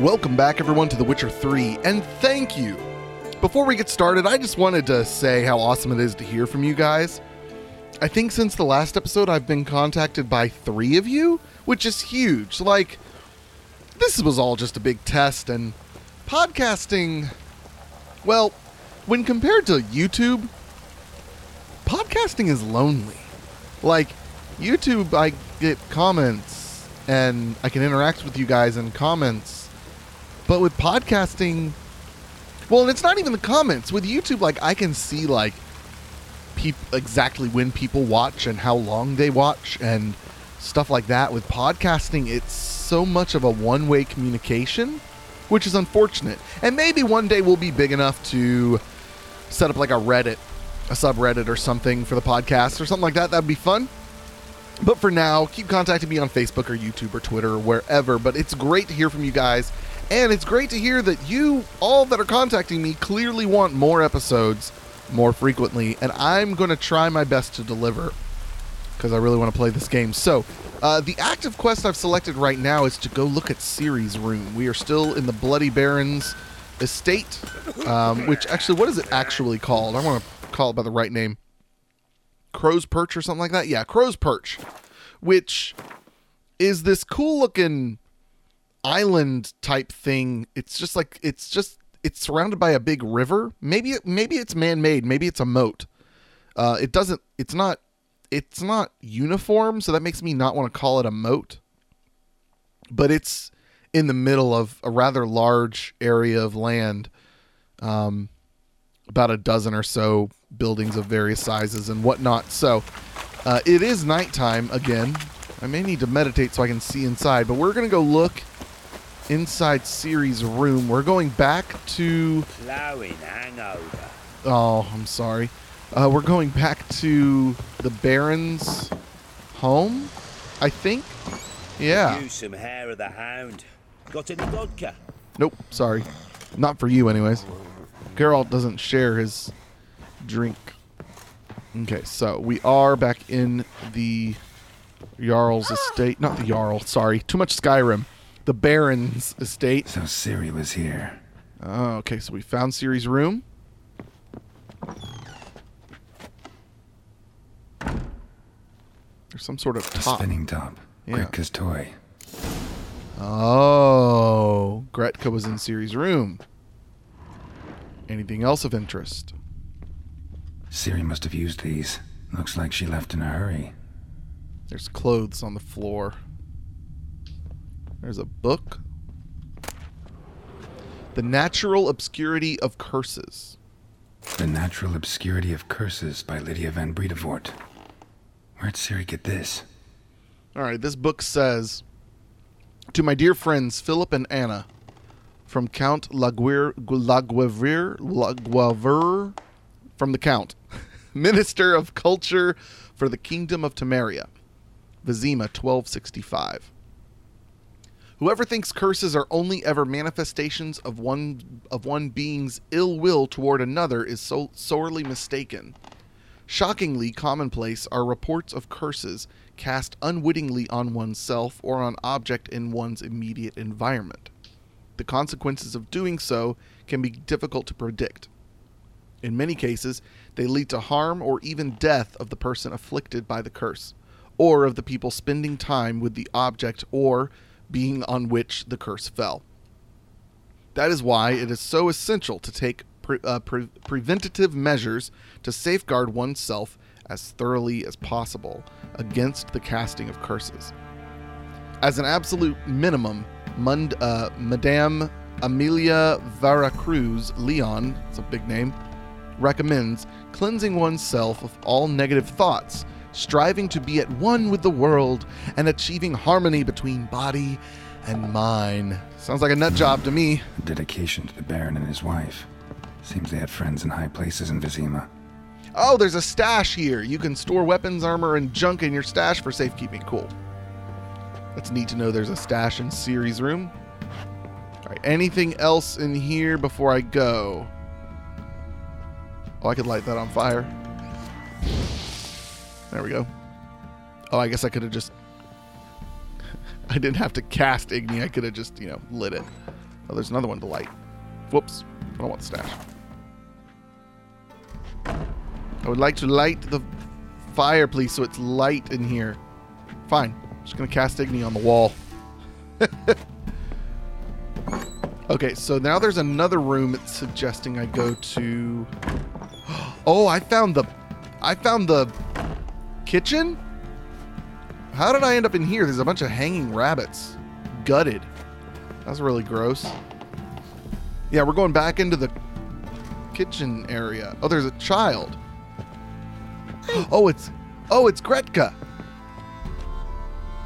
Welcome back, everyone, to The Witcher 3, and thank you. Before we get started, I just wanted to say how awesome it is to hear from you guys. I think since the last episode, I've been contacted by three of you, which is huge. Like, this was all just a big test, and podcasting, well, when compared to YouTube, podcasting is lonely. Like, YouTube, I get comments, and I can interact with you guys in comments but with podcasting, well, and it's not even the comments. With YouTube, like I can see like peop- exactly when people watch and how long they watch and stuff like that. With podcasting, it's so much of a one-way communication, which is unfortunate. And maybe one day we'll be big enough to set up like a Reddit, a subreddit or something for the podcast or something like that. That'd be fun. But for now, keep contacting me on Facebook or YouTube or Twitter or wherever. But it's great to hear from you guys. And it's great to hear that you, all that are contacting me, clearly want more episodes more frequently. And I'm going to try my best to deliver because I really want to play this game. So, uh, the active quest I've selected right now is to go look at Ciri's room. We are still in the Bloody Baron's estate, um, which actually, what is it actually called? I want to call it by the right name. Crow's Perch or something like that? Yeah, Crow's Perch, which is this cool looking island type thing. It's just like it's just it's surrounded by a big river. Maybe it, maybe it's man made. Maybe it's a moat. Uh, it doesn't. It's not. It's not uniform, so that makes me not want to call it a moat. But it's in the middle of a rather large area of land. Um, about a dozen or so buildings of various sizes and whatnot. So uh, it is nighttime again. I may need to meditate so I can see inside, but we're gonna go look inside Ciri's room. We're going back to. hangover. Oh, I'm sorry. Uh, we're going back to the Baron's home, I think. Yeah. Use some hair of the hound. Got any vodka? Nope, sorry. Not for you, anyways. Geralt doesn't share his drink. Okay, so we are back in the Jarl's estate. Not the Jarl, sorry. Too much Skyrim. The Baron's estate. So Ciri was here. Oh, okay, so we found Ciri's room. There's some sort of A top. spinning top. Yeah. Gretka's toy. Oh, Gretka was in Ciri's room. Anything else of interest? Ciri must have used these. Looks like she left in a hurry. There's clothes on the floor. There's a book. The Natural Obscurity of Curses. The Natural Obscurity of Curses by Lydia van Bredevoort. Where'd Ciri get this? All right, this book says To my dear friends Philip and Anna, from Count Laguerre, Laguerre, Laguerre, from the Count, Minister of Culture for the Kingdom of Temeria, Vizima 1265. Whoever thinks curses are only ever manifestations of one of one being's ill will toward another is so sorely mistaken. Shockingly commonplace are reports of curses cast unwittingly on oneself or on object in one's immediate environment. The consequences of doing so can be difficult to predict. In many cases, they lead to harm or even death of the person afflicted by the curse, or of the people spending time with the object or being on which the curse fell. That is why it is so essential to take pre- uh, pre- preventative measures to safeguard oneself as thoroughly as possible against the casting of curses. As an absolute minimum, Mund- uh, Madame Amelia Veracruz Leon, it's a big name, recommends cleansing oneself of all negative thoughts, striving to be at one with the world, and achieving harmony between body and mind. Sounds like a nut job to me. Dedication to the Baron and his wife. Seems they had friends in high places in Vizima. Oh, there's a stash here. You can store weapons, armor, and junk in your stash for safekeeping. Cool. That's neat to know there's a stash in Ciri's room. All right, anything else in here before I go? Oh, I could light that on fire. There we go. Oh, I guess I could have just. I didn't have to cast Igni. I could have just, you know, lit it. Oh, there's another one to light. Whoops. I don't want the stash. I would like to light the fire, please, so it's light in here. Fine. just gonna cast Igni on the wall. okay, so now there's another room it's suggesting I go to. Oh, I found the I found the kitchen? How did I end up in here? There's a bunch of hanging rabbits. Gutted. That's really gross. Yeah, we're going back into the kitchen area. Oh, there's a child. Oh, it's Oh, it's Gretka.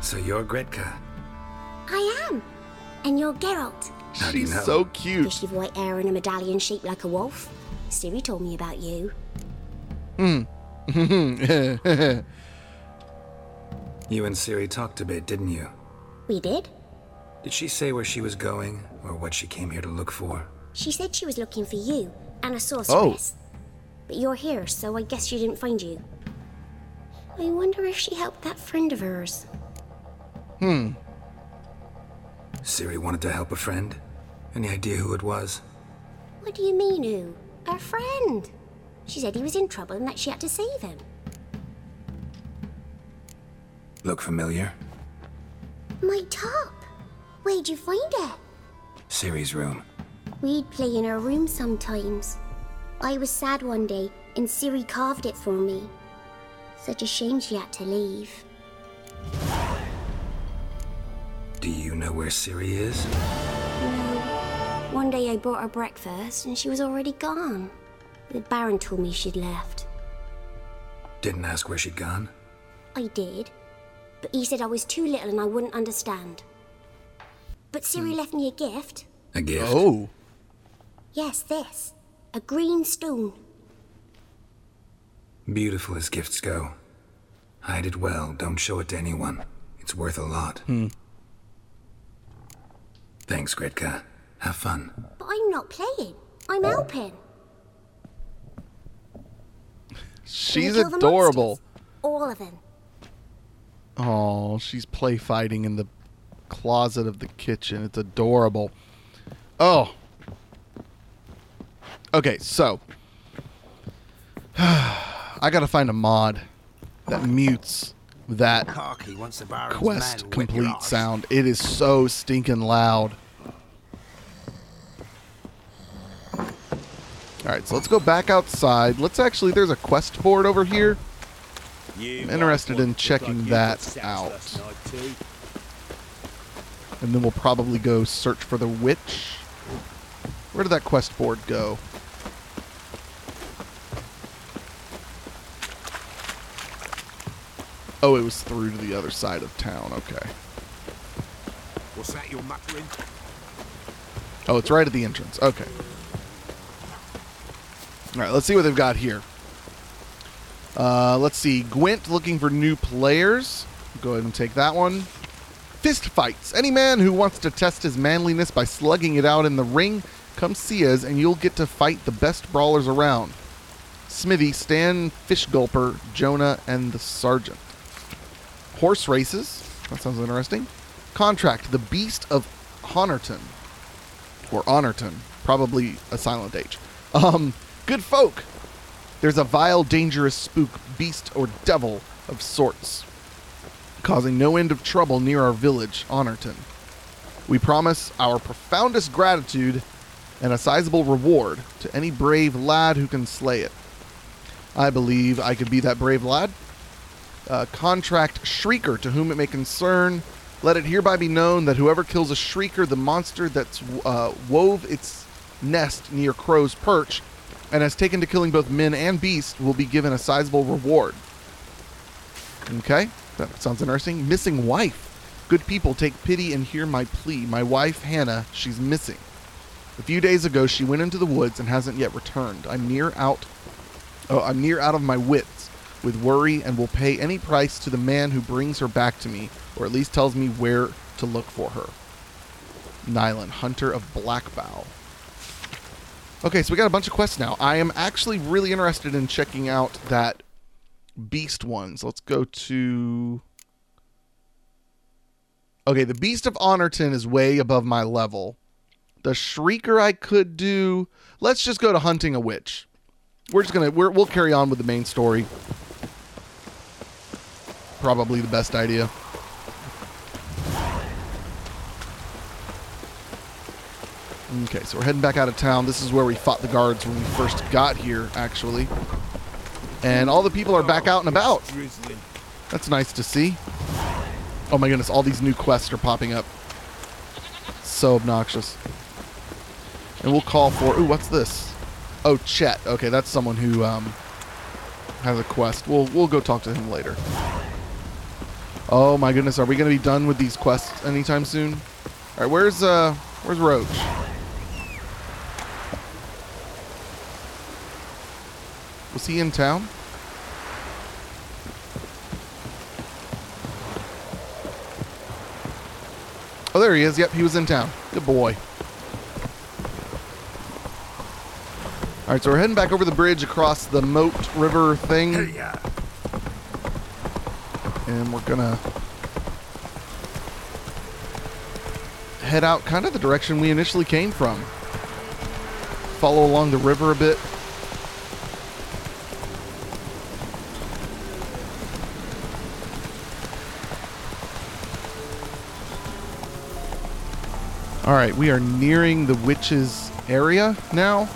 So you're Gretka. I am. And you're Geralt. How do you She's know? so cute. Fish with white hair and a medallion shaped like a wolf. Ciri told me about you. Hmm. You and Ciri talked a bit, didn't you? We did. Did she say where she was going or what she came here to look for? She said she was looking for you and a sorceress. But you're here, so I guess she didn't find you. I wonder if she helped that friend of hers. Hmm. Ciri wanted to help a friend? Any idea who it was? What do you mean, who? A friend. She said he was in trouble and that she had to save him. Look familiar? My top. Where'd you find it? Ciri's room. We'd play in her room sometimes. I was sad one day, and Ciri carved it for me. Such a shame she had to leave. Do you know where Ciri is? No. One day I brought her breakfast, and she was already gone. The Baron told me she'd left. Didn't ask where she'd gone? I did, but he said I was too little and I wouldn't understand. But Ciri left me a gift. A gift? Oh. Yes, this. A green stone. Beautiful as gifts go. Hide it well, don't show it to anyone. It's worth a lot. Hmm. Thanks, Gretka. Have fun. But I'm not playing. I'm helping. Can She's we kill the adorable. All of them. Oh, she's play fighting in the closet of the kitchen. It's adorable. Oh. Okay, so I gotta find a mod that mutes that Harky wants the Baron's quest man to whip your complete sound. It is so stinking loud. All right, so let's go back outside. Let's actually, there's a quest board over here. I'm interested in checking look like you that out. last night, too. And then we'll probably go search for the witch. Where did that quest board go? Oh, it was through to the other side of town. Okay. What's that you're muttering? Oh, it's right at the entrance. Okay. All right, let's see what they've got here. Uh, let's see. Gwent looking for new players. Go ahead and take that one. Fist fights. Any man who wants to test his manliness by slugging it out in the ring, come see us and you'll get to fight the best brawlers around. Smithy, Stan, Fish Gulper, Jonah, and the Sergeant. Horse races. That sounds interesting. Contract. The Beast of Honorton or Honorton, probably a silent H. Um, good folk. There's a vile, dangerous spook, beast, or devil of sorts, causing no end of trouble near our village, Honorton. We promise our profoundest gratitude and a sizable reward to any brave lad who can slay it. I believe I could be that brave lad. Contract Shrieker, to whom it may concern. Let it hereby be known that whoever kills a Shrieker, the monster that's uh, wove its nest near Crow's Perch, and has taken to killing both men and beasts, will be given a sizable reward. Okay, that sounds interesting. Missing wife. Good people, take pity and hear my plea. My wife, Hannah, she's missing. A few days ago, she went into the woods and hasn't yet returned. I'm near out. Oh, I'm near out of my wits with worry and will pay any price to the man who brings her back to me, or at least tells me where to look for her. Nylan, Hunter of Blackbow. Okay, so we got a bunch of quests now. I am actually really interested in checking out that beast one. So let's go to. Okay, the Beast of Honorton is way above my level, The Shrieker I could do. Let's just go to hunting a witch. We're just gonna we're, we'll carry on with the main story. Probably the best idea. Okay, so we're heading back out of town. This is where we fought the guards when we first got here, actually. And all the people are back out and about. That's nice to see. Oh my goodness, all these new quests are popping up. So obnoxious. And we'll call for. Ooh, what's this? Oh, Chet. Okay, that's someone who um, has a quest. We'll we'll go talk to him later. Oh my goodness, are we gonna be done with these quests anytime soon? All right, where's uh where's Roach? Was he in town? Oh, there he is. Yep, he was in town. Good boy. All right, so we're heading back over the bridge across the Moat River thing. And we're going to head out kind of the direction we initially came from. Follow along the river a bit. All right, we are nearing the witch's area now.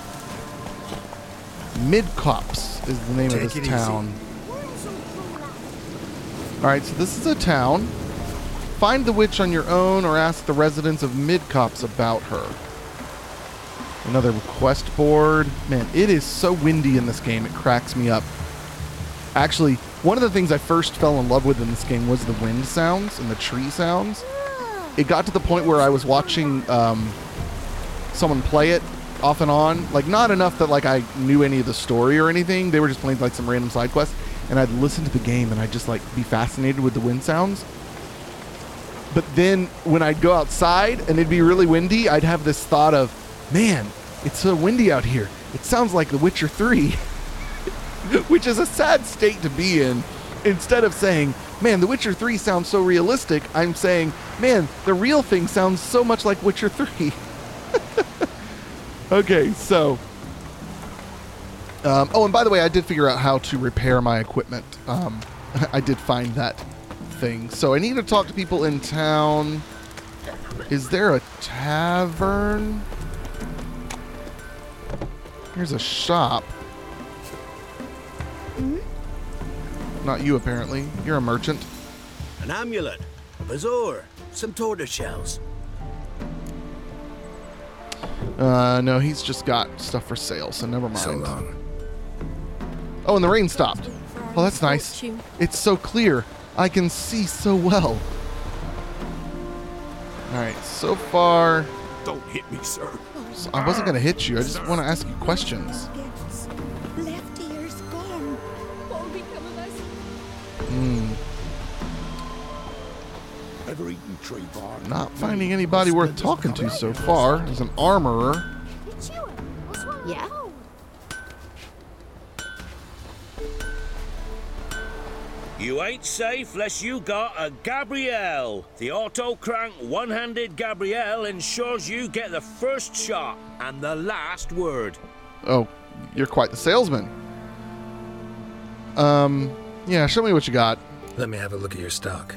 Midcopse is the name Take of this easy. town. All right, so this is a town. Find the witch on your own or ask the residents of Midcopse about her. Another request board. Man, it is so windy in this game. It cracks me up. Actually, one of the things I first fell in love with in this game was the wind sounds and the tree sounds it got to the point where I was watching um, someone play it off and on, like not enough that like I knew any of the story or anything. They were just playing like some random side quest, and I'd listen to the game and I'd just like be fascinated with the wind sounds. But then when I'd go outside and it'd be really windy, I'd have this thought of, man, it's so windy out here. It sounds like The Witcher 3, which is a sad state to be in. Instead of saying, man, The Witcher 3 sounds so realistic, I'm saying, man, the real thing sounds so much like Witcher 3. okay, so. Um, oh, and by the way, I did figure out how to repair my equipment. Um, I did find that thing. So I need to talk to people in town. Is there a tavern? Here's a shop. Not you, apparently. You're a merchant. An amulet, a bazaar, some tortoise shells. Uh, no, he's just got stuff for sale, so never mind. So long. Oh, and the rain stopped. Oh, that's nice. It's so clear. I can see so well. All right, so far, Don't hit me, sir. I wasn't going to hit you. I just want to ask you questions. Not finding anybody worth talking to so far. There's an armorer. You. Yeah? You ain't safe unless you got a gabriel. The auto crank one handed gabriel ensures you get the first shot and the last word. Oh, you're quite the salesman. Um, yeah, show me what you got. Let me have a look at your stock.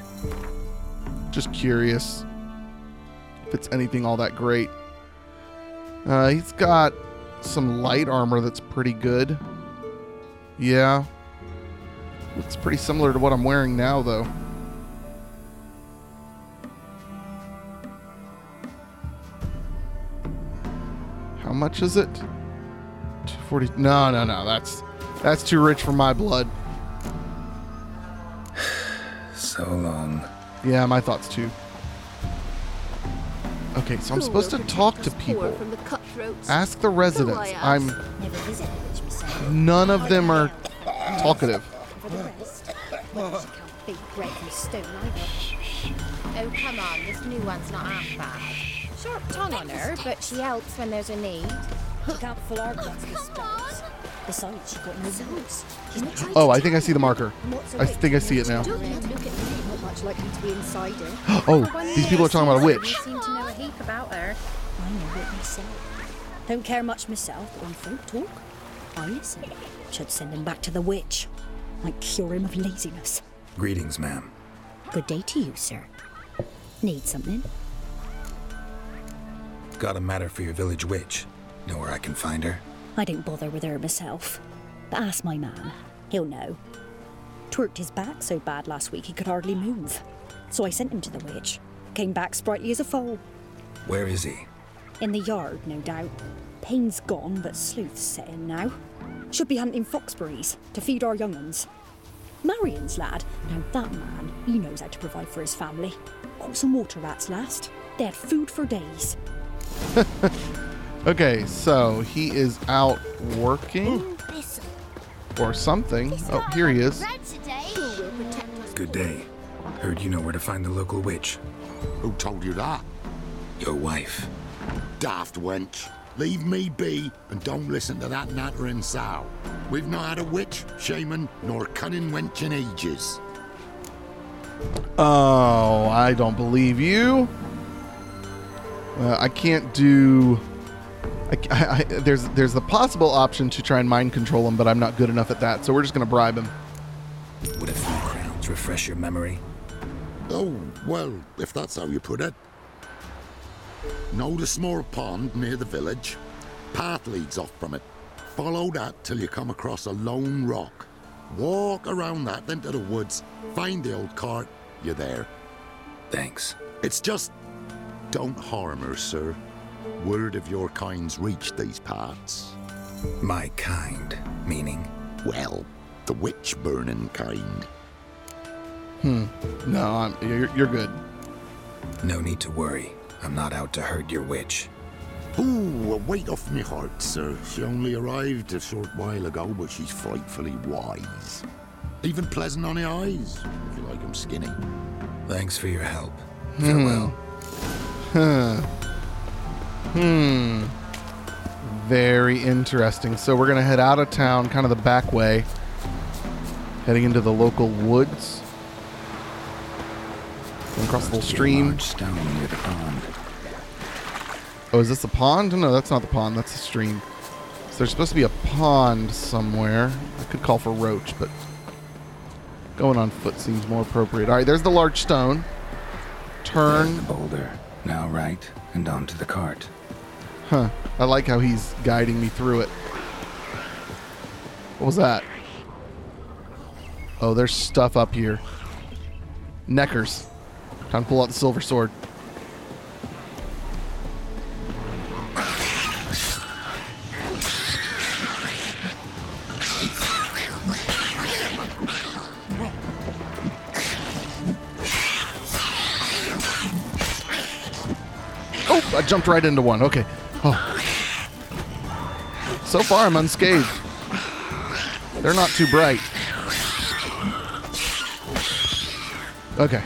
Just curious if it's anything all that great. Uh, he's got some light armor that's pretty good. Yeah. Looks pretty similar to what I'm wearing now, though. How much is it? 240. No, no, no. That's that's too rich for my blood. So long. Yeah, my thoughts too. Okay, so I'm supposed to talk to people. From the. Ask the residents. ask? I'm never visited which we say. none of them are talkative. For the rest, she can't beat bread from stone either. Oh, come on, this new one's not half bad. Sharp tongue on her, but she helps when there's a need. She can't fill our oh, glass with spells. Besides, she got no boots. She's not trying Oh, I think I see the marker. And what's a I witch? think I see it now. Don't let look at me. Not much likely to be inside her. Oh, these people are talking about a witch. Seem to know a heap about her. I know what they say. Don't care much myself, but when folk talk, I listen. Should send him back to the witch. Might cure him of laziness. Greetings, ma'am. Good day to you, sir. Need something? Got a matter for your village witch. Know where I can find her? I don't bother with her myself. But ask my man. He'll know. Twerked his back so bad last week he could hardly move. So I sent him to the witch. Came back sprightly as a foal. Where is he? In the yard, no doubt. Pain's gone, but sleuth's set in now. Should be hunting foxberries to feed our young uns. Marion's lad, now that man, he knows how to provide for his family. Got some water rats last. They had food for days. Okay, so he is out working or something. Oh, here he is. Good day. Heard you know where to find the local witch. Who told you that? Your wife. Daft wench. Leave me be and don't listen to that nattering sow. We've not had a witch, shaman, nor cunning wench in ages. Oh, I don't believe you. Uh, I can't do. I, I, I- there's there's the possible option to try and mind control him, but I'm not good enough at that. So we're just gonna bribe him. Would a few crowns refresh your memory? Oh, well, if that's how you put it. Know the small pond near the village? Path leads off from it. Follow that till you come across a lone rock. Walk around that into the woods, find the old cart, you're there. Thanks. It's just. Don't harm her, sir. Word of your kind's reached these parts. My kind, meaning? Well, the witch burning kind. Hmm. No, I'm, you're, you're good. No need to worry. I'm not out to hurt your witch. Ooh, a weight off me heart, sir. She only arrived a short while ago, but she's frightfully wise. Even pleasant on the eyes, if you like 'em skinny. Thanks for your help. Hmm. Farewell. Huh. Hmm. Very interesting. So we're gonna head out of town, kind of the back way, heading into the local woods. Going across the little Must be a stream. stone near the pond. Oh, is this a pond? No, that's not the pond. That's the stream. So there's supposed to be a pond somewhere. I could call for Roach, but going on foot seems more appropriate. All right, there's the large stone. Turn. The boulder. Now right, and onto the cart. Huh. I like how he's guiding me through it. What was that? Oh, there's stuff up here. Nekkers. Time to pull out the silver sword. Oh, I jumped right into one. Okay. Oh. So far, I'm unscathed. They're not too bright. Okay.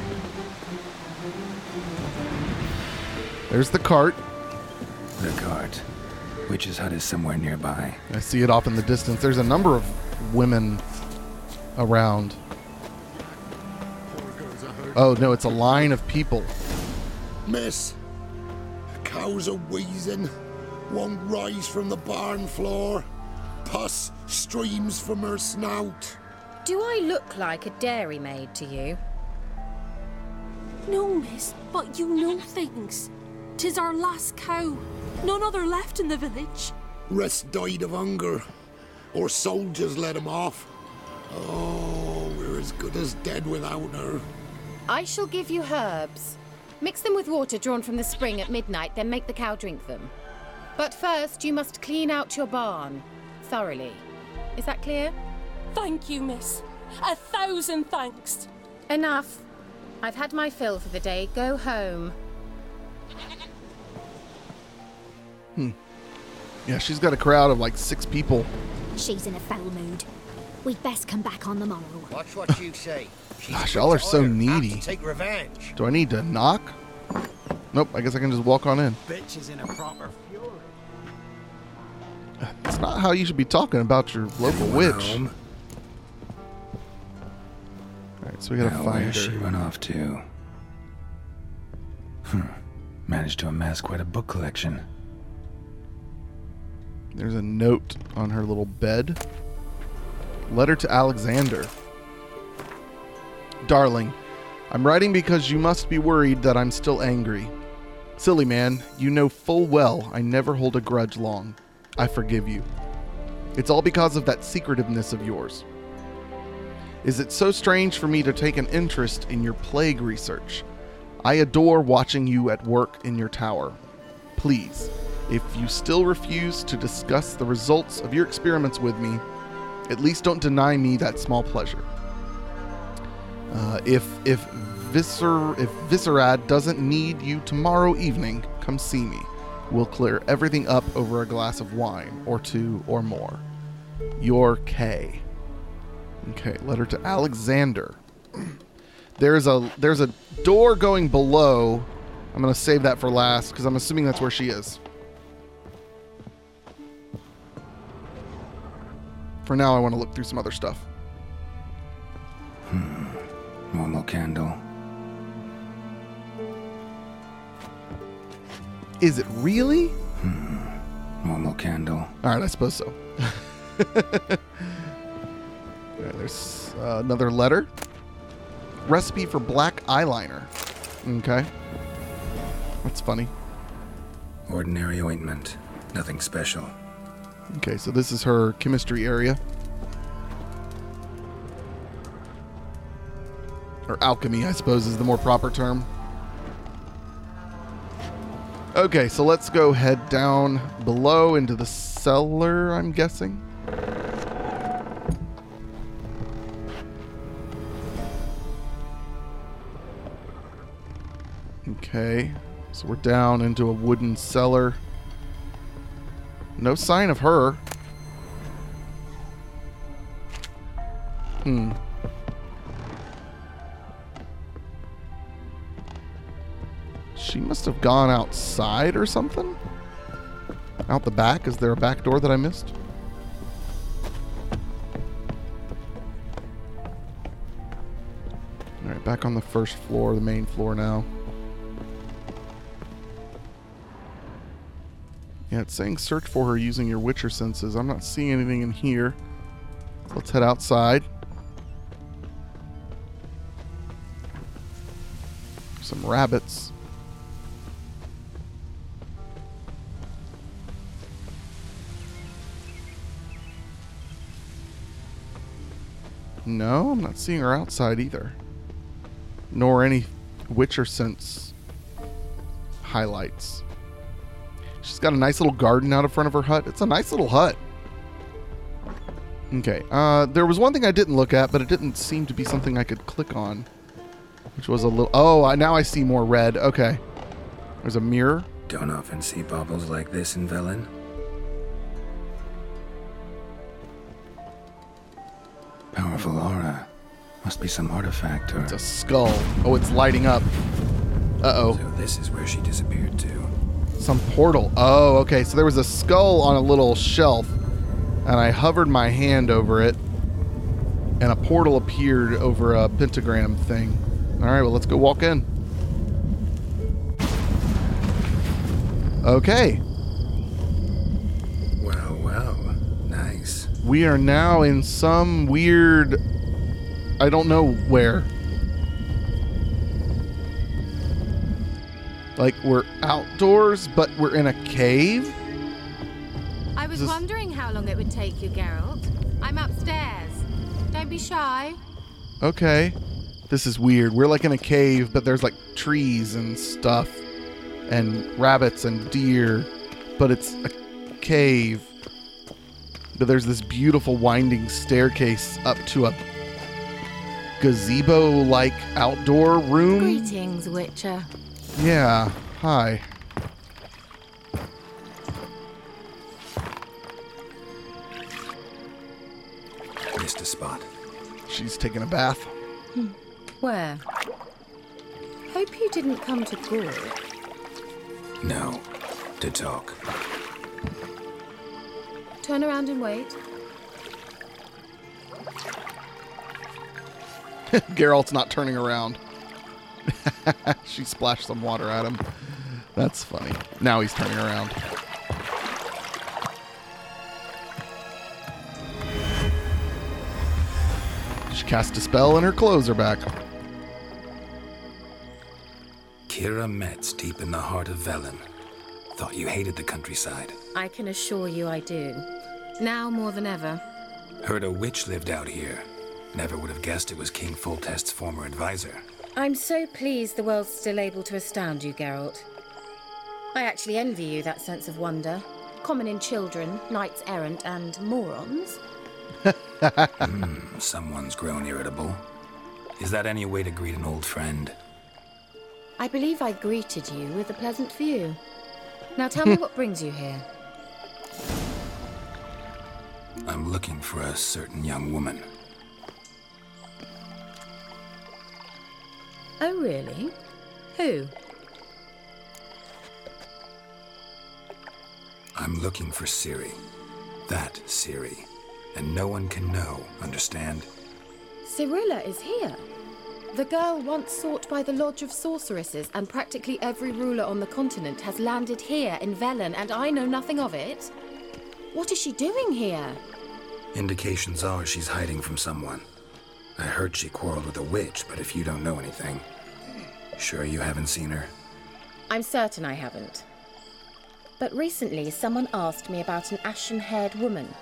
There's the cart. The cart. Witch's hut is somewhere nearby. I see it off in the distance. There's a number of women around. Oh, no, it's a line of people. Miss, cows are wheezing, won't rise from the barn floor. Pus streams from her snout. Do I look like a dairymaid to you? No, miss, but you know things. Tis our last cow. None other left in the village. Rest died of hunger, or soldiers let him off. Oh, we're as good as dead without her. I shall give you herbs. Mix them with water drawn from the spring at midnight, then make the cow drink them. But first, you must clean out your barn thoroughly. Is that clear? Thank you, miss. A thousand thanks. Enough. I've had my fill for the day. Go home. Hmm. Yeah, she's got a crowd of like six people. She's in a foul mood. We'd best come back on the morrow. Watch what you say. She's Gosh, y'all are so order, apt needy. take revenge. Do I need to knock? Nope, I guess I can just walk on in. Bitch is in a proper It's not how you should be talking about your local witch. home? Alright, so we gotta Now, find where's she run off to? Hmm. Managed to amass quite a book collection. There's a note on her little bed. Letter to Alexander. Darling, I'm writing because you must be worried that I'm still angry. Silly man, you know full well I never hold a grudge long. I forgive you. It's all because of that secretiveness of yours. Is it so strange for me to take an interest in your plague research? I adore watching you at work in your tower. Please, if you still refuse to discuss the results of your experiments with me, at least don't deny me that small pleasure. Uh, if if Viscer if Viscerad doesn't need you tomorrow evening, come see me. We'll clear everything up over a glass of wine or two or more. Your K. Okay, letter to Alexander. There's a there's a door going below. I'm gonna save that for last because I'm assuming that's where she is. For now, I want to look through some other stuff. Hmm. Normal candle. Is it really? Hmm. Normal candle. All right, I suppose so. right, there's uh, another letter. Recipe for black eyeliner. Okay. That's funny. Ordinary ointment. Nothing special. Okay, so this is her chemistry area. Or alchemy, I suppose, is the more proper term. Okay, so let's go head down below into the cellar, I'm guessing. Okay, so we're down into a wooden cellar. No sign of her. Hmm. She must have gone outside or something? Out the back? Is there a back door that I missed? Alright, back on the first floor, the main floor now. Yeah, it's saying search for her using your Witcher senses. I'm not seeing anything in here. Let's head outside. Some rabbits. No, I'm not seeing her outside either. Nor any Witcher sense highlights. She's got a nice little garden out in front of her hut. It's a nice little hut. Okay, uh, there was one thing I didn't look at, but it didn't seem to be something I could click on. Which was a little... Oh, now I see more red. Okay. There's a mirror. Don't often see baubles like this in Velen. Must be some artifact or... It's a skull. Oh, it's lighting up. Uh-oh. So this is where she disappeared to. Some portal. Oh, okay. So there was a skull on a little shelf, and I hovered my hand over it, and a portal appeared over a pentagram thing. All right, well, let's go walk in. Okay. Well, well. Nice. We are now in some weird. I don't know where. Like we're outdoors, but we're in a cave? I was This- wondering how long it would take you, Geralt. I'm upstairs. Don't be shy. Okay. This is weird. We're like in a cave, but there's like trees and stuff, and rabbits and deer, but it's a cave. But there's this beautiful winding staircase up to a gazebo like outdoor room. Greetings, Witcher. Yeah. Hi. Missed a spot. She's taking a bath. Hmm. Where? Hope you didn't come to Gore. No. To talk. Turn around and wait. Geralt's not turning around. she splashed some water at him. That's funny. Now he's turning around. She cast a spell and her clothes are back. Keira Metz deep in the heart of Velen. Thought you hated the countryside. I can assure you I do. Now more than ever. Heard a witch lived out here. Never would have guessed it was King Foltest's former advisor. I'm so pleased the world's still able to astound you, Geralt. I actually envy you that sense of wonder. Common in children, knights errant, and morons. Hmm, someone's grown irritable. Is that any way to greet an old friend? I believe I greeted you with a pleasant view. Now tell me what brings you here. I'm looking for a certain young woman. Oh, really? Who? I'm looking for Ciri. That Ciri. And no one can know, understand? Cirilla is here. The girl once sought by the Lodge of Sorceresses, and practically every ruler on the continent has landed here in Velen, and I know nothing of it. What is she doing here? Indications are she's hiding from someone. I heard she quarreled with a witch, but if you don't know anything, sure you haven't seen her? I'm certain I haven't. But recently, someone asked me about an ashen haired woman.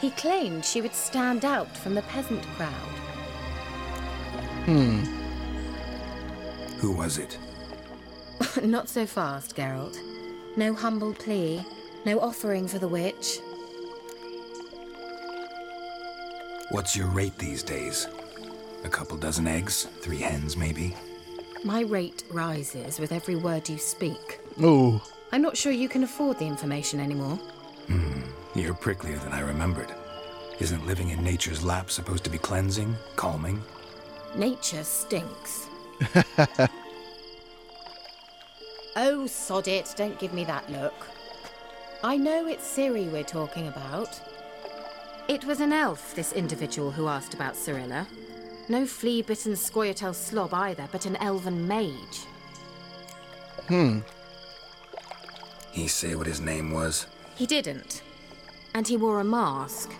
He claimed she would stand out from the peasant crowd. Hmm. Who was it? Not so fast, Geralt. No humble plea, no offering for the witch. What's your rate these days? A couple dozen eggs? Three hens, maybe? My rate rises with every word you speak. Oh. I'm not sure you can afford the information anymore. Hmm. You're pricklier than I remembered. Isn't living in nature's lap supposed to be cleansing, calming? Nature stinks. oh, sod it, don't give me that look. I know it's Ciri we're talking about. It was an elf, this individual who asked about Cirilla. No flea bitten Scoia'tael slob either, but an elven mage. Hmm. He say what his name was? He didn't. And he wore a mask.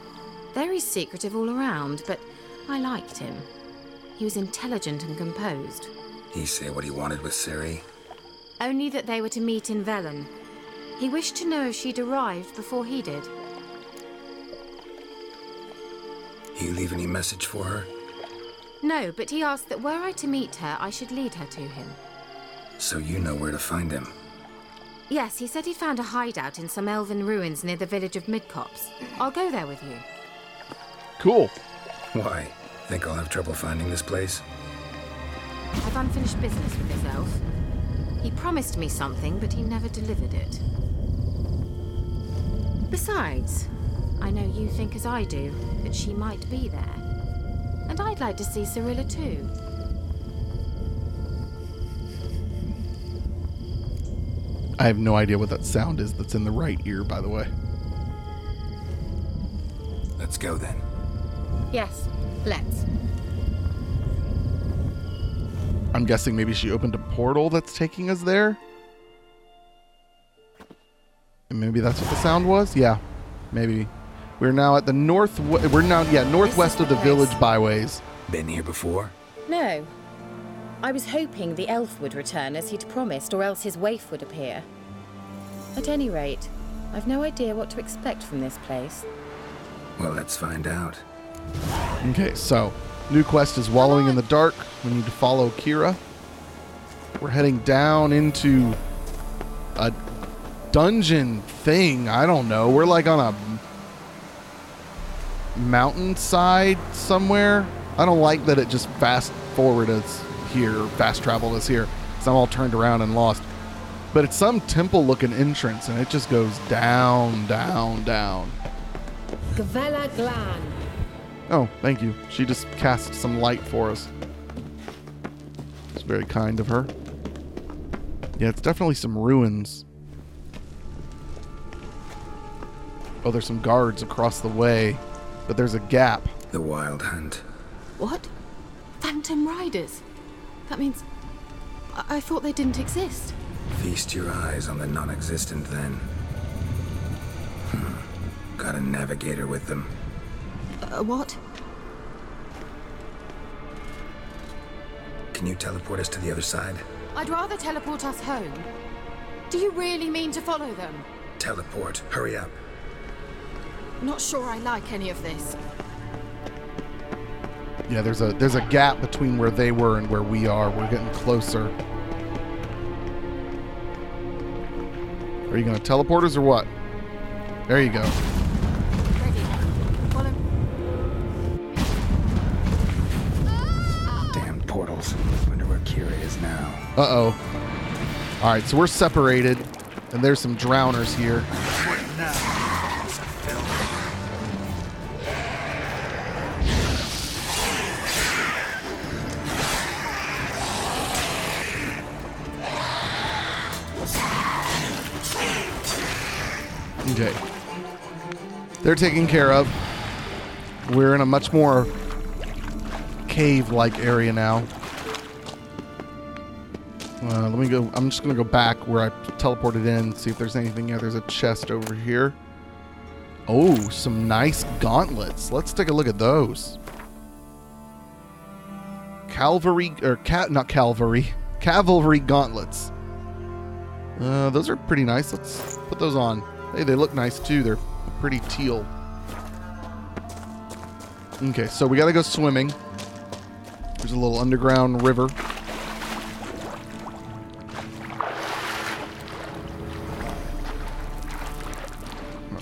Very secretive all around, but I liked him. He was intelligent and composed. He say what he wanted with Ciri? Only that they were to meet in Velen. He wished to know if she'd arrived before he did. He leave any message for her? No, but he asked that were I to meet her, I should lead her to him. So you know where to find him? Yes, he said he'd found a hideout in some elven ruins near the village of Midcopse. I'll go there with you. Cool. Why? Think I'll have trouble finding this place? I've unfinished business with this elf. He promised me something, but he never delivered it. Besides, I know you think as I do, that she might be there. And I'd like to see Cirilla too. I have no idea what that sound is that's in the right ear, by the way. Let's go then. Yes, let's. I'm guessing maybe she opened a portal that's taking us there. And maybe that's what the sound was? Yeah, maybe. We're now at the north. We're now, yeah, northwest of the village byways. Been here before? No. I was hoping the elf would return as he'd promised, or else his waif would appear. At any rate, I've no idea what to expect from this place. Well, let's find out. Okay, so new quest is Wallowing in the Dark. We need to follow Keira. We're heading down into a dungeon thing. I don't know. We're like on a mountainside somewhere. I don't like that it just fast forward us here, fast travel us here. So I'm all turned around and lost. But it's some temple looking entrance and it just goes down, down, down. Gavella Glan. Oh, thank you. She just cast some light for us. It's very kind of her. Yeah, it's definitely some ruins. Oh, there's some guards across the way, but there's a gap. The Wild Hunt. What? Phantom Riders? That means. I, I thought they didn't exist. Feast your eyes on the non-existent then. Hmm. Got a navigator with them. Uh, what? Can you teleport us to the other side? I'd rather teleport us home. Do you really mean to follow them? Teleport. Hurry up. Not sure I like any of this. Yeah, there's a there's a gap between where they were and where we are. We're getting closer. Are you gonna teleport us or what? There you go. Damn portals. Wonder where Keira is now. Uh oh. All right, so we're separated, and there's some drowners here. Okay. They're taken care of. We're in a much more cave like area now. Uh, let me go. I'm just going to go back where I teleported in, see if there's anything. Yeah, there's a chest over here. Oh, some nice gauntlets. Let's take a look at those. Cavalry, or cat, not cavalry, cavalry gauntlets. Uh, those are pretty nice. Let's put those on. Hey, they look nice too. They're pretty teal. Okay, so we got to go swimming. There's a little underground river.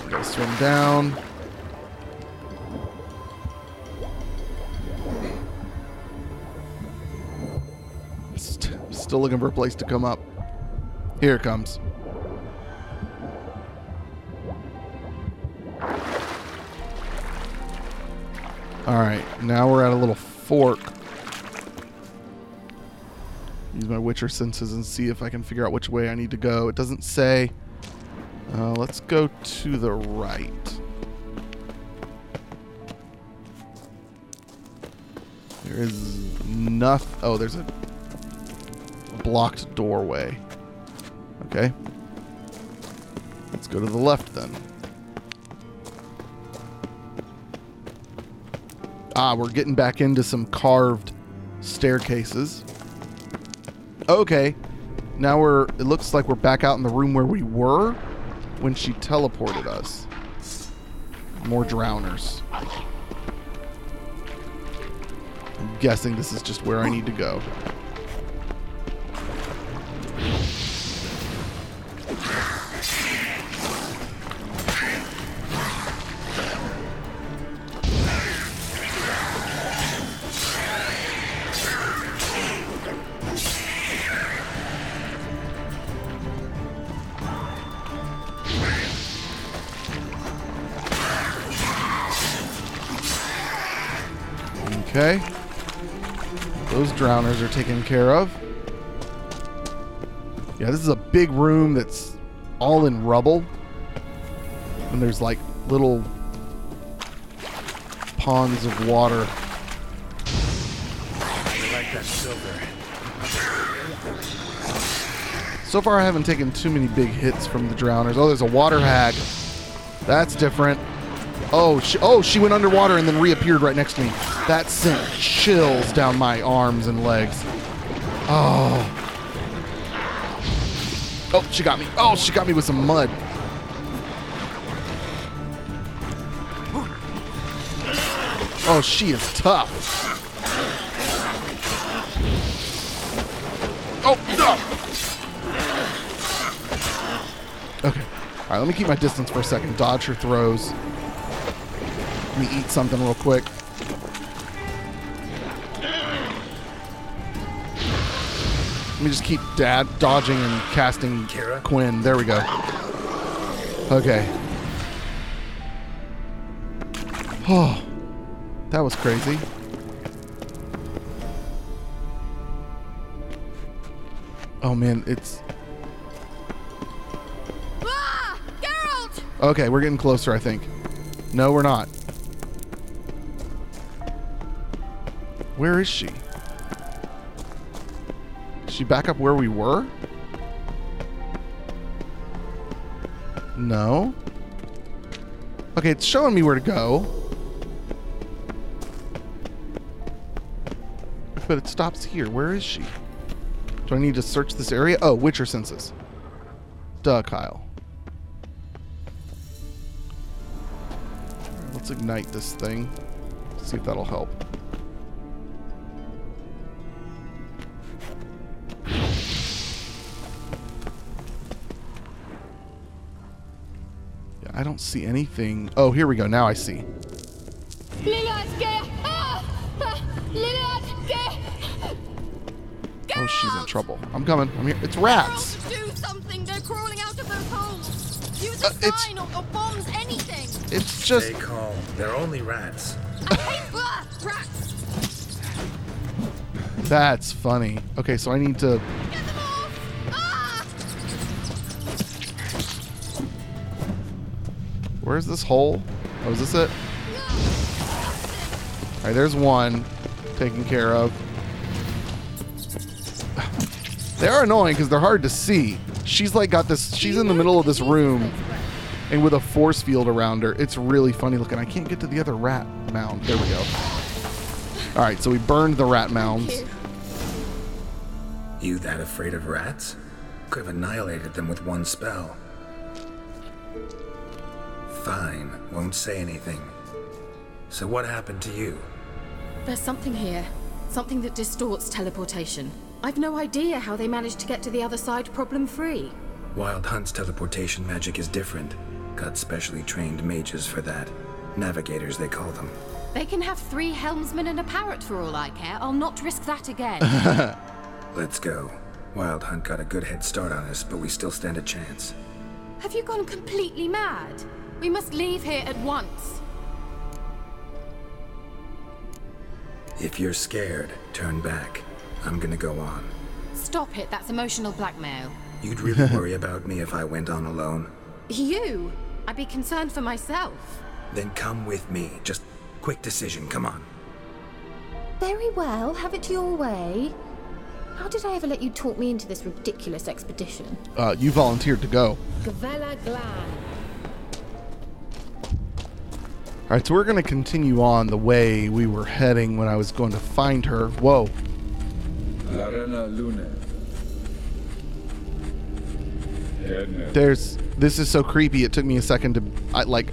We gotta swim down. St- still looking for a place to come up. Here it comes. All right, now we're at a little fork. Use my Witcher senses and see if I can figure out which way I need to go. It doesn't say. Uh, let's go to the right. There is nothing. Oh, there's a blocked doorway. Okay. Let's go to the left then. Ah, we're getting back into some carved staircases. Okay. Now we're it looks like we're back out in the room where we were when she teleported us. More drowners. I'm guessing this is just where I need to go. Okay. Those drowners are taken care of. Yeah, this is a big room that's all in rubble. And there's like little ponds of water. Like that silver. So far, I haven't taken too many big hits from the drowners. Oh, there's a water hag. That's different. Oh, she, oh, she went underwater and then reappeared right next to me. That sent chills down my arms and legs. Oh. Oh, she got me. Oh, she got me with some mud. Oh, she is tough. Oh, no. Okay. All right, let me keep my distance for a second. Dodge her throws. Let me eat something real quick. Let me just keep dad dodging and casting Keira? Quen. There we go. Okay. Oh, that was crazy. Oh man, it's Ah! Geralt! okay. We're getting closer, I think. No, we're not. Where is she? She back up where we were? No. Okay, it's showing me where to go. But it stops here. Where is she? Do I need to search this area? Oh, Witcher senses. Duh, Kyle. Let's ignite this thing. See if that'll help. Don't see anything. Oh, here we go. Now I see. Oh, she's in trouble. I'm coming. I'm here. It's rats. Do something! They're crawling out of those holes! Use a Uh, it's- sign or, or bombs, anything! It's just. Stay calm. They're only rats. I hate rats! That's funny. Okay, so I need to. Where's this hole? Oh, is this it? All right, there's one taken care of. They are annoying because they're hard to see. She's like got this. She's in the middle of this room, and with a force field around her. It's really funny looking. I can't get to the other rat mound. There we go. All right, so we burned the rat mounds. You that afraid of rats? Could have annihilated them with one spell. Fine, won't say anything. So what happened to you? There's something here. Something that distorts teleportation. I've no idea how they managed to get to the other side problem free. Wild Hunt's teleportation magic is different. Got specially trained mages for that. Navigators, they call them. They can have three helmsmen and a parrot for all I care. I'll not risk that again. Let's go. Wild Hunt got a good head start on us, but we still stand a chance. have you gone completely mad? We must leave here at once. If you're scared, turn back. I'm gonna go on. Stop it, that's emotional blackmail. You'd really worry about me if I went on alone? You? I'd be concerned for myself. Then come with me. Just quick decision, come on. Very well, have it your way. How did I ever let you talk me into this ridiculous expedition? Uh, you volunteered to go. Gavella Glan. All right, so we're going to continue on the way we were heading when I was going to find her. Whoa. Larena Lune. There's. This is so creepy. It took me a second to. I, like.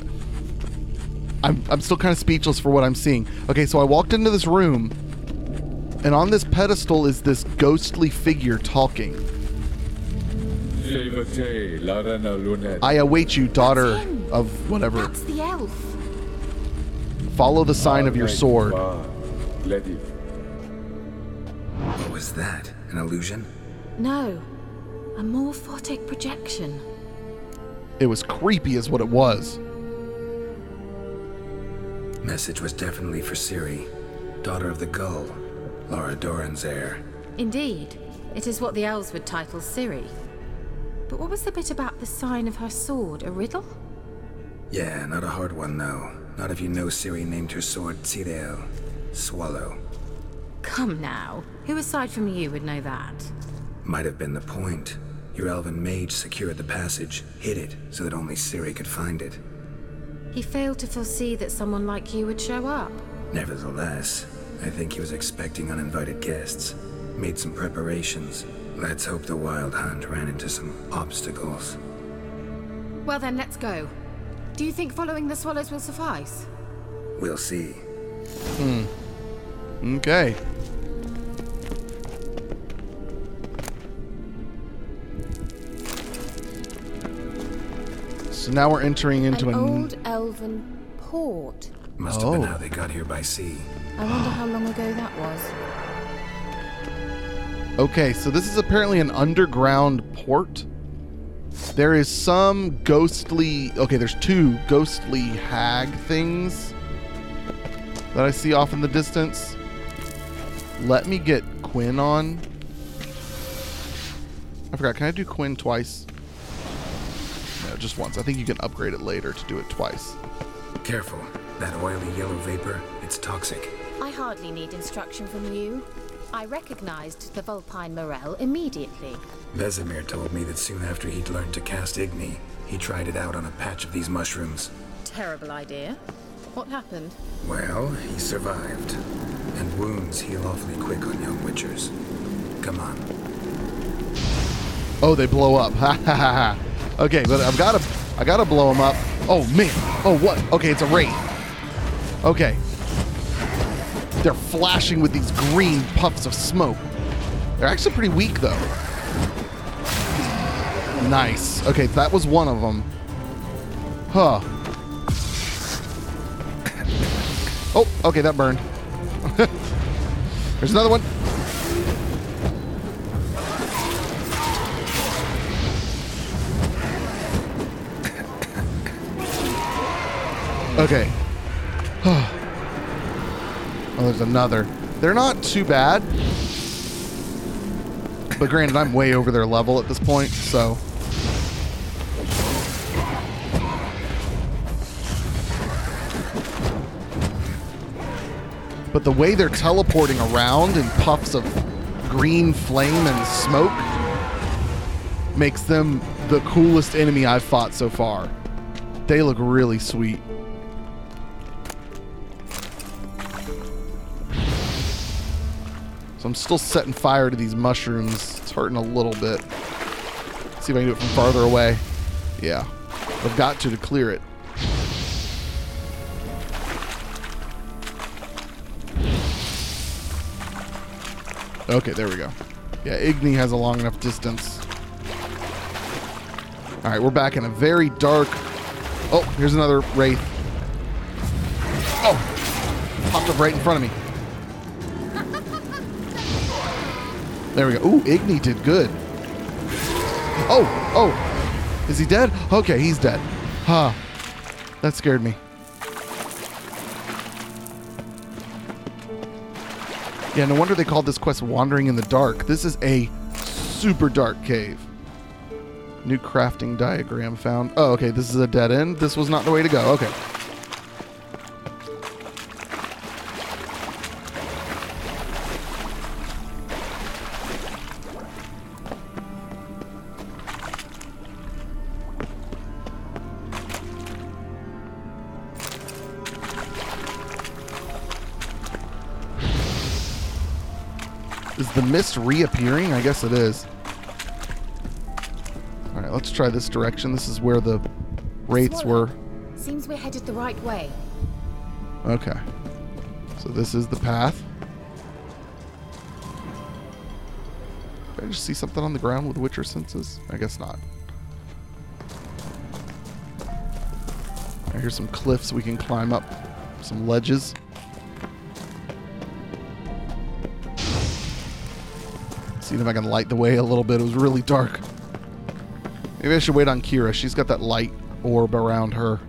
I'm, I'm still kind of speechless for what I'm seeing. Okay, so I walked into this room, and on this pedestal is this ghostly figure talking. Sevate Larena Lune. I await you, daughter of whatever. That's the elf. Follow the sign of your sword. What was that? An illusion? No, a morphotic projection. It was creepy, is what it was. Message was definitely for Ciri, daughter of the Gull, Lara Dorren's heir. Indeed, it is what the elves would title Ciri. But what was the bit about the sign of her sword? A riddle? Yeah, not a hard one though. Not if you know Ciri named her sword Zireael, Swallow. Come now, who aside from you would know that? Might have been the point. Your elven mage secured the passage, hid it, so that only Ciri could find it. He failed to foresee that someone like you would show up. Nevertheless, I think he was expecting uninvited guests. Made some preparations. Let's hope the Wild Hunt ran into some obstacles. Well then, let's go. Do you think following the swallows will suffice? We'll see. Hmm. Okay. So now we're entering into An an. old elven port. Must have been Oh. how they got here by sea. I wonder how long ago that was. Okay, so this is apparently an underground port. There is some ghostly. Okay, there's two ghostly hag things that I see off in the distance. Let me get Quen on. I forgot. Can I do Quen twice? No, just once. I think you can upgrade it later to do it twice. Careful. That oily yellow vapor, it's toxic. I hardly need instruction from you. I recognized the Vulpine Morel immediately. Vesemir told me that soon after he'd learned to cast Igni, he tried it out on a patch of these mushrooms. Terrible idea. What happened? Well, he survived. And wounds heal awfully quick on young witchers. Come on. Oh, they blow up. Ha ha ha ha. Okay, but I've got to, I got to blow them up. Oh man. Oh what? Okay, it's a wraith. Okay. They're flashing with these green puffs of smoke. They're actually pretty weak though. Nice. Okay, that was one of them. Huh. Oh, okay, that burned. There's another one. Okay. Oh, there's another. They're not too bad. But granted, I'm way over their level at this point, so. But the way they're teleporting around in puffs of green flame and smoke makes them the coolest enemy I've fought so far. They look really sweet. So I'm still setting fire to these mushrooms. It's hurting a little bit. see if I can do it from farther away. Yeah. I've got to to clear it. Okay, there we go. Yeah, Igni has a long enough distance. All right, we're back in a very dark. Oh, here's another wraith. Oh, popped up right in front of me. There we go. Ooh, Igni did good. Oh, oh, is he dead? Okay, he's dead. Huh. That scared me. Yeah, no wonder they called this quest Wandering in the Dark. This is a super dark cave. New crafting diagram found. Oh, okay, this is a dead end. This was not the way to go. Okay. Reappearing? I guess it is. All right, let's try this direction. This is where the wraiths were. Seems we're headed the right way. Okay. So this is the path. Did I just see something on the ground with Witcher senses? I guess not. Here's some cliffs we can climb up. Some ledges. See if I can light the way a little bit. It was really dark. Maybe I should wait on Keira. She's got that light orb around her.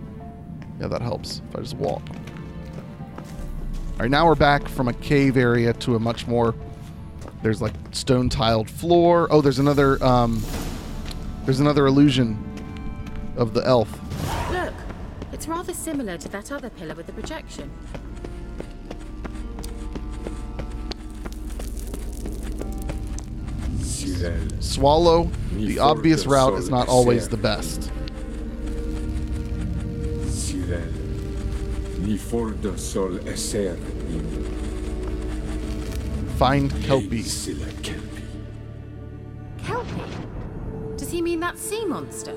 Yeah, that helps if I just walk. All right, now we're back from a cave area to a much more. There's like stone tiled floor. Oh, there's another. Um, there's another illusion of the elf. Look, it's rather similar to that other pillar with the projection. Swallow. The obvious route is not always the best. Sirel, ni fordo sol eser Find Kelpie. Kelpie? Does he mean that sea monster?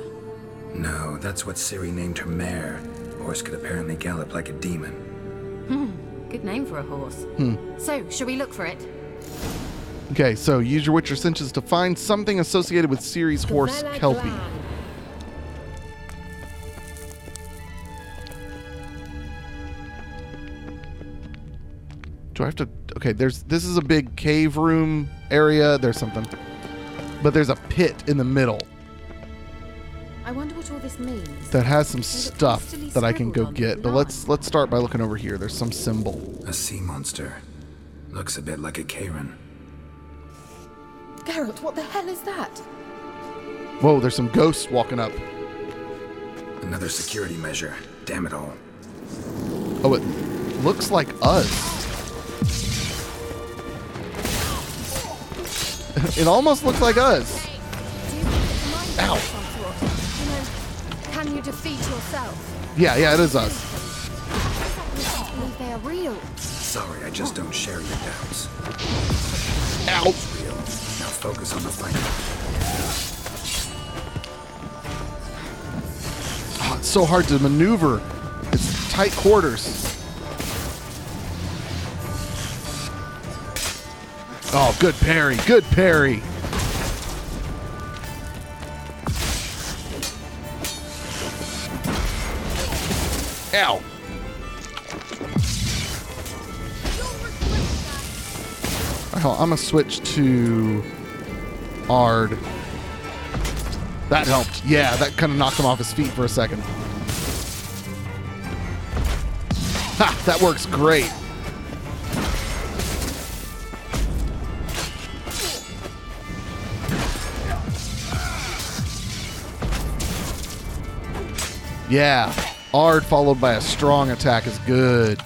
No, that's what Ciri named her mare. Horse could apparently gallop like a demon. Hmm, good name for a horse. Hmm. So, shall we look for it? Okay, so use your Witcher senses to find something associated with Ciri's horse, Kelpie. Do I have to? Okay, there's this is a big cave room area. There's something, but there's a pit in the middle I wonder what all this means. that has some stuff that I can go get. But let's let's start by looking over here. There's some symbol. A sea monster. Looks a bit like a Karen. Geralt, what the hell is that? Whoa, there's some ghosts walking up. Another security measure. Damn it all. Oh, it looks like us. it almost looks like us. Ow. Can you defeat yourself? Yeah, yeah, it is us. believe they are real. Sorry, I just don't share your doubts. Ow. Focus on the fight. Oh, ah, it's so hard to maneuver. It's tight quarters. Oh, good parry. Good parry. Ow. I'm gonna switch to Aard. That helped. Yeah, that kind of knocked him off his feet for a second. Ha! That works great. Yeah. Aard followed by a strong attack is good.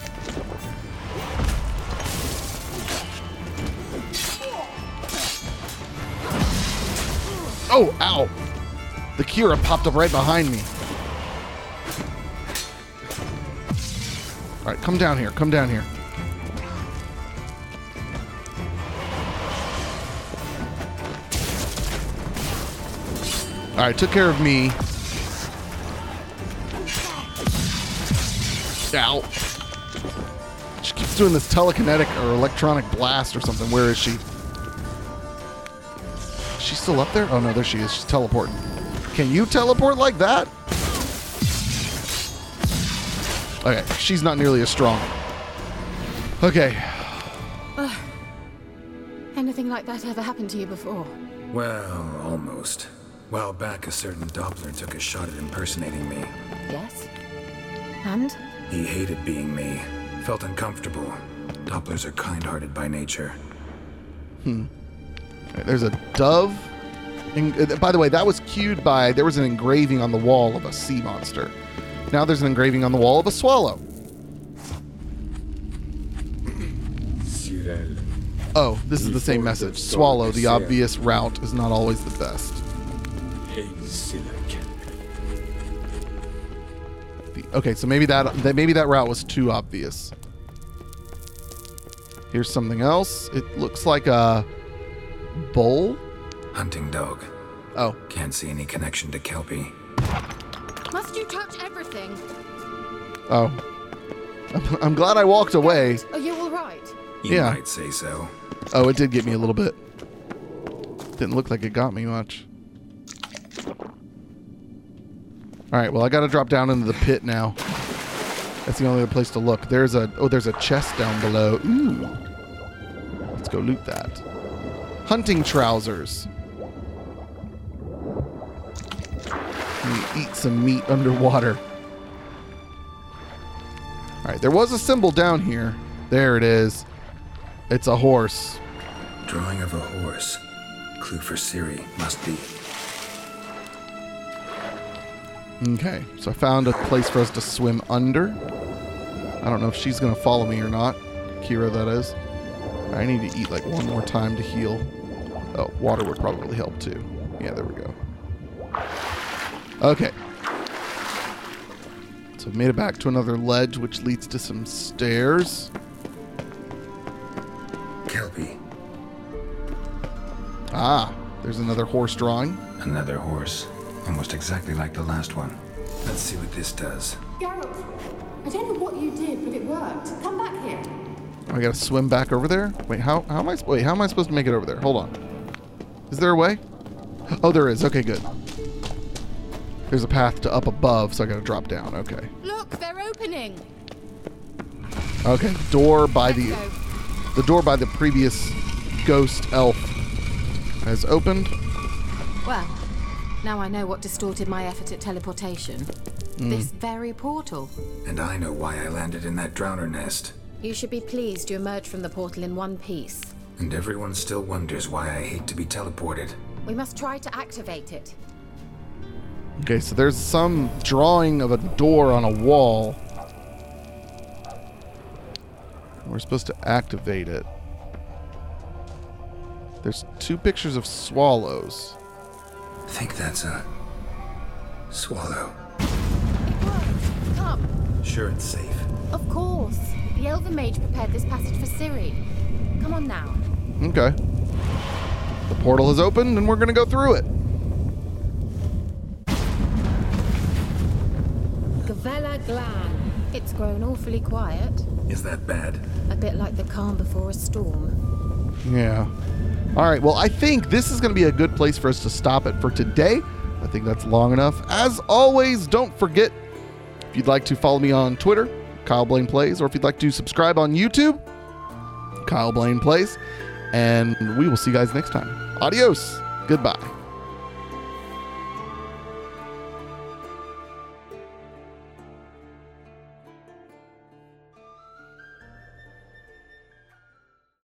Oh, ow. The Keira popped up right behind me. All right, come down here. Come down here. All right, took care of me. Ow. She keeps doing this telekinetic or electronic blast or something. Where is she? Is she still up there? Oh no, there she is. She's teleporting. Can you teleport like that? Okay, she's not nearly as strong. Okay. Anything like that ever happened to you before? Well, almost. While back, a certain Doppler took a shot at impersonating me. Yes. And? He hated being me, felt uncomfortable. Dopplers are kind hearted by nature. Hmm. Alright, There's a dove. En- uh, by the way, that was cued by there was an engraving on the wall of a sea monster. Now there's an engraving on the wall of a swallow. Oh, this is the same message. Swallow, the obvious route is not always the best. Hail Silac. The- Okay, so maybe that, that maybe that route was too obvious. Here's something else. It looks like a bull. Hunting dog. Oh. Can't see any connection to Kelpie. Must you touch everything? Oh. I'm, I'm glad I walked away. Are you all right? You Yeah. might say so. Oh, it did get me a little bit. Didn't look like it got me much. All right, well, I got to drop down into the pit now. That's the only other place to look. There's a oh, there's a chest down below. Ooh. Let's go loot that. Hunting trousers. Eat some meat underwater. All right, there was a symbol down here. There it is. It's a horse. Drawing of a horse. Clue for Ciri must be. Okay, so I found a place for us to swim under. I don't know if she's gonna follow me or not. Keira, that is. I need to eat like one more time to heal. Oh, water would probably help too. Yeah, there we go. Okay. So I've made it back to another ledge, which leads to some stairs. Kelpie. Ah, there's another horse drawing. Another horse. Almost exactly like the last one. Let's see what this does. Geralt, I don't know what you did, but it worked. Come back here. I gotta swim back over there. Wait, how how am I? Wait, how am I supposed to make it over there? Hold on. Is there a way? Oh, there is. Okay, good. There's a path to up above, so I gotta drop down. Okay. Look, they're opening. Okay. Door by the the door by the previous ghost elf has opened. Well, now I know what distorted my effort at teleportation. Hmm. This very portal. And I know why I landed in that drowner nest. You should be pleased you emerged from the portal in one piece. And everyone still wonders why I hate to be teleported. We must try to activate it. Okay, so there's some drawing of a door on a wall. We're supposed to activate it. There's two pictures of swallows. I think that's a swallow. Come. Sure it's safe. Of course. The Elven Mage prepared this passage for Ciri. Come on now. Okay. The portal has opened and we're going to go through it. Gavella Glan. It's grown awfully quiet. Is that bad? A bit like the calm before a storm. Yeah. All right. Well, I think this is going to be a good place for us to stop it for today. I think that's long enough. As always, don't forget if you'd like to follow me on Twitter, Kyle Blaine Plays, or if you'd like to subscribe on YouTube, Kyle Blaine Plays. And we will see you guys next time. Adios. Goodbye.